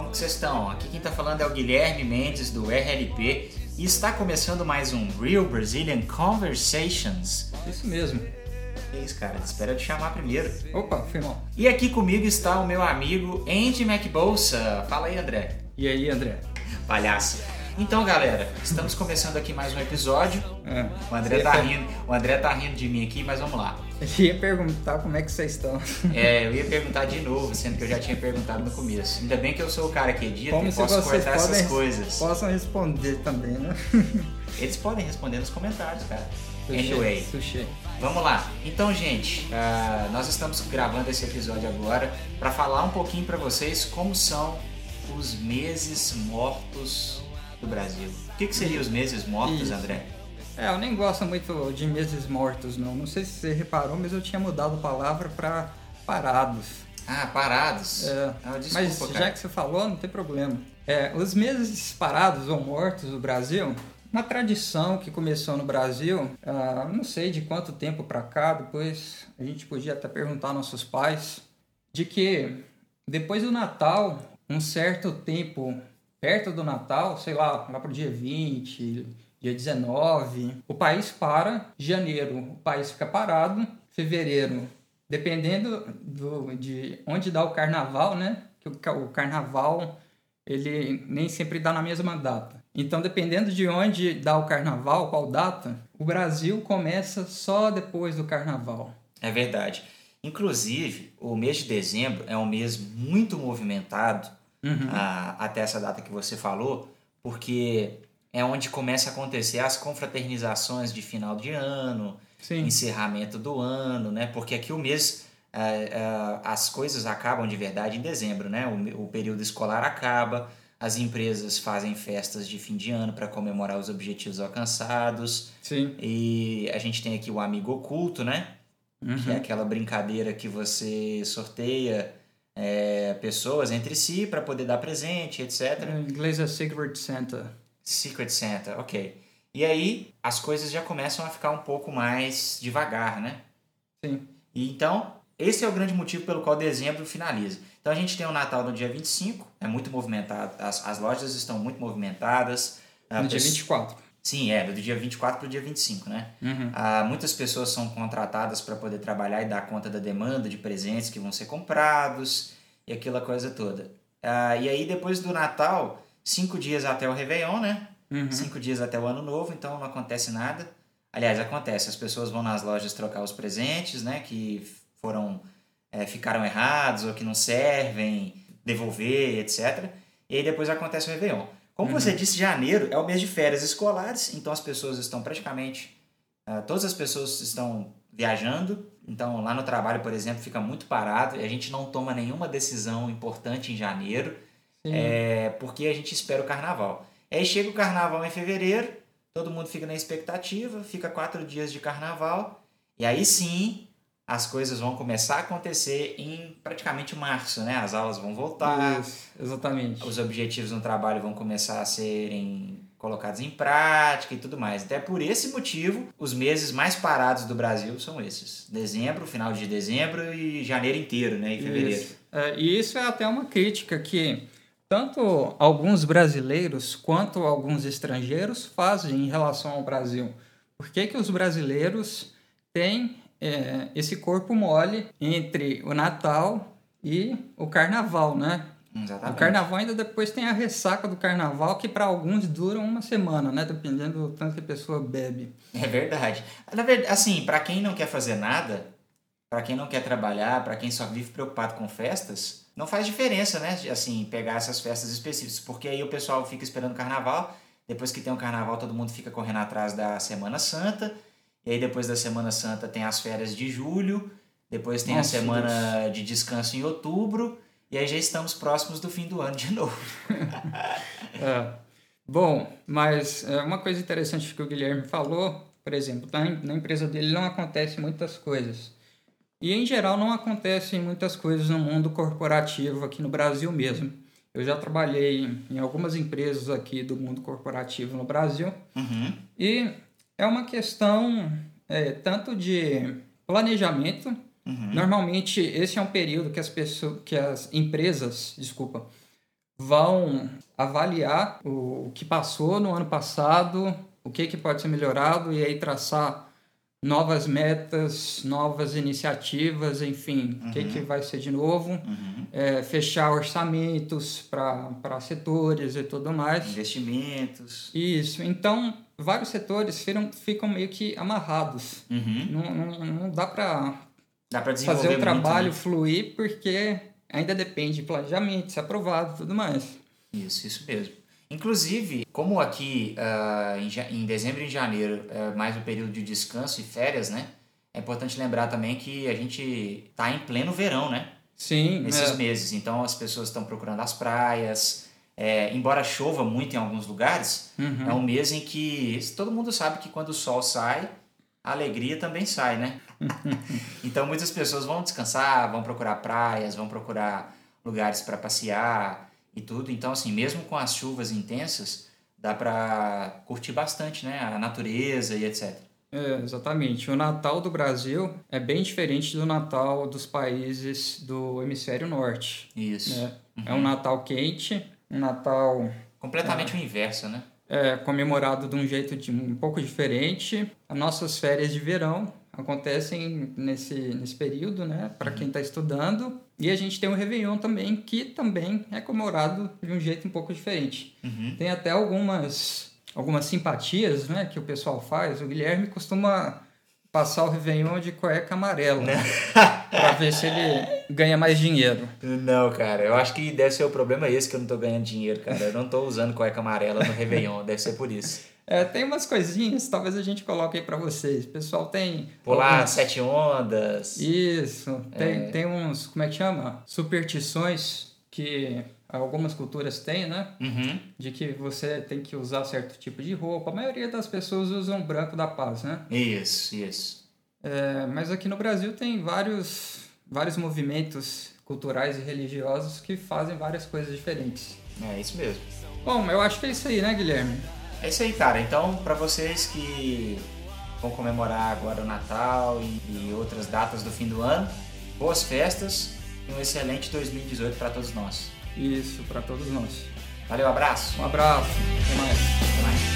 que vocês estão? Aqui quem está falando é o Guilherme Mendes do RLP e está começando mais um Real Brazilian Conversations. Isso mesmo. Que isso, cara? Espera eu te chamar primeiro. Opa, foi mal. E aqui comigo está o meu amigo Andy McBolsa. Fala aí, André. E aí, André? Palhaço. Então, galera, estamos começando aqui mais um episódio. É. O André tá rindo, o André tá rindo de mim aqui, mas vamos lá. Eu ia perguntar como é que vocês estão. É, eu ia perguntar de novo, sendo que eu já tinha perguntado no começo. Ainda bem que eu sou o cara que edita Como e posso cortar essas podem- coisas. Possam responder também, né? Eles podem responder nos comentários, cara. Sushi, Anyway, Sushi. vamos lá. Então, gente, ah, nós estamos gravando esse episódio agora para falar um pouquinho para vocês como são os meses mortos do Brasil. O que, que seriam os meses mortos, Isso. André? É, eu nem gosto muito de meses mortos, não. Não sei se você reparou, mas eu tinha mudado a palavra pra parados. Ah, parados. É, Ah, desculpa, mas cara. já que você falou, não tem problema. É, os meses parados ou mortos do Brasil, uma tradição que começou no Brasil, ah, não sei de quanto tempo pra cá, depois a gente podia até perguntar aos nossos pais, de que depois do Natal, um certo tempo perto do Natal, sei lá, lá pro dia 20, dia 19, o país para, janeiro o país fica parado, fevereiro dependendo do, de onde dá o carnaval, né? Que o, ca- o carnaval ele nem sempre dá na mesma data. Então, dependendo de onde dá o carnaval, qual data, o Brasil começa só depois do carnaval. É verdade. Inclusive, o mês de dezembro é um mês muito movimentado Uhum. ah, até essa data que você falou, porque é onde começa a acontecer as confraternizações de final de ano, Sim. encerramento do ano, né? Porque aqui o mês, ah, ah, as coisas acabam de verdade em dezembro, né? O, o período escolar acaba, as empresas fazem festas de fim de ano para comemorar os objetivos alcançados, Sim. e a gente tem aqui o amigo oculto, né? que é Uhum. aquela brincadeira que você sorteia é, pessoas entre si para poder dar presente, etc. Em inglês é Secret Santa. Secret Santa, ok. E aí as coisas já começam a ficar um pouco mais devagar, né? Sim. E então, esse é o grande motivo pelo qual dezembro finaliza. Então a gente tem o Natal no dia 25, é muito movimentado, as, as lojas estão muito movimentadas. No dia pessoa- 24. Sim, é, do dia 24 para o dia 25, né? Uhum. Ah, muitas pessoas são contratadas para poder trabalhar e dar conta da demanda de presentes que vão ser comprados e aquela coisa toda. Ah, e aí, depois do Natal, cinco dias até o Réveillon, né? Uhum. Cinco dias até o Ano Novo, então não acontece nada. Aliás, acontece, as pessoas vão nas lojas trocar os presentes, né? Que foram, eh, ficaram errados ou que não servem, devolver, etc. E aí depois acontece o Réveillon. Como você disse, janeiro é o mês de férias escolares, então as pessoas estão praticamente ah, todas as pessoas estão viajando, então lá no trabalho, por exemplo, fica muito parado e a gente não toma nenhuma decisão importante em janeiro, Sim. é, porque a gente espera o carnaval. Aí chega o carnaval em fevereiro, todo mundo fica na expectativa, fica quatro dias de carnaval, e aí sim as coisas vão começar a acontecer em praticamente março, né? As aulas vão voltar, Isso, exatamente. os objetivos no trabalho vão começar a serem colocados em prática e tudo mais. Até por esse motivo, os meses mais parados do Brasil são esses: dezembro, final de dezembro e janeiro inteiro, né? E fevereiro. Isso. É, e isso é até uma crítica que tanto alguns brasileiros quanto alguns estrangeiros fazem em relação ao Brasil. Por que, que os brasileiros têm é, esse corpo mole entre o Natal e o Carnaval, né? O Exatamente. Carnaval ainda depois tem a ressaca do Carnaval, que para alguns dura uma semana, né? Dependendo do tanto que a pessoa bebe. É verdade. Na verdade, assim, para quem não quer fazer nada, para quem não quer trabalhar, para quem só vive preocupado com festas, não faz diferença, né? Assim, pegar essas festas específicas, porque aí o pessoal fica esperando o carnaval, depois que tem o carnaval, todo mundo fica correndo atrás da Semana Santa, e aí depois da Semana Santa tem as férias de julho, depois tem Nossa, a semana de descanso em outubro, e aí já estamos próximos do fim do ano de novo. É. Bom, mas é, uma coisa interessante que o Guilherme falou, por exemplo, na, na empresa dele não acontece muitas coisas. E em geral não acontecem muitas coisas no mundo corporativo aqui no Brasil mesmo. Eu já trabalhei em algumas empresas aqui do mundo corporativo no Brasil Uhum. e é uma questão é, tanto de planejamento. Uhum. Normalmente esse é um período que as pessoas, que as empresas, desculpa, vão avaliar o, que passou no ano passado, o que, que pode ser melhorado e aí traçar novas metas, novas iniciativas, enfim, o uhum. que, que vai ser de novo, uhum. é, fechar orçamentos para setores e tudo mais. Investimentos. Isso. Então, vários setores ficam, ficam meio que amarrados. Uhum. Não, não, não dá para fazer o trabalho muito, né? fluir porque ainda depende de planejamento, ser aprovado e tudo mais. Isso, isso mesmo. Inclusive, como aqui uh, em, em, dezembro e em janeiro é mais o período de descanso e férias, né? É importante lembrar também que a gente está em pleno verão, né? Sim. Nesses é. meses. Então as pessoas estão procurando as praias. É, embora chova muito em alguns lugares, uhum. é um mês em que todo mundo sabe que quando o sol sai, a alegria também sai, né? então muitas pessoas vão descansar, vão procurar praias, vão procurar lugares para passear e tudo. Então, assim, mesmo com as chuvas intensas, dá para curtir bastante, né? A natureza e etc. É, exatamente. O Natal do Brasil é bem diferente do Natal dos países do hemisfério norte. Isso. Né? Uhum. É um Natal quente, um Natal. Completamente é, o inverso, né? É comemorado de um jeito de, um pouco diferente. As nossas férias de verão acontecem nesse, nesse período, né? Para quem está estudando. E a gente tem o Réveillon também, que também é comemorado de um jeito um pouco diferente. Uhum. Tem até algumas, algumas simpatias né, que o pessoal faz. O Guilherme costuma passar o Réveillon de cueca amarela né? para ver se ele ganha mais dinheiro. Não, cara, eu acho que deve ser o problema esse que eu não tô ganhando dinheiro, cara. Eu não tô usando cueca amarela no Réveillon, deve ser por isso. É, tem umas coisinhas, talvez a gente coloque aí para vocês. O pessoal tem. Pular alguns... sete ondas. Isso. Tem, é... tem uns, como é que chama? Superstições que algumas culturas têm, né? Uhum. De que você tem que usar certo tipo de roupa. A maioria das pessoas usam branco da paz, né? Isso, isso. É, mas aqui no Brasil tem vários, vários movimentos culturais e religiosos que fazem várias coisas diferentes. É isso mesmo. Bom, eu acho que é isso aí, né, Guilherme? É isso aí, cara. Então, para vocês que vão comemorar agora o Natal e, e outras datas do fim do ano, boas festas e um excelente 2018 para todos nós. Isso, para todos nós. Valeu, abraço. Um abraço. Até mais.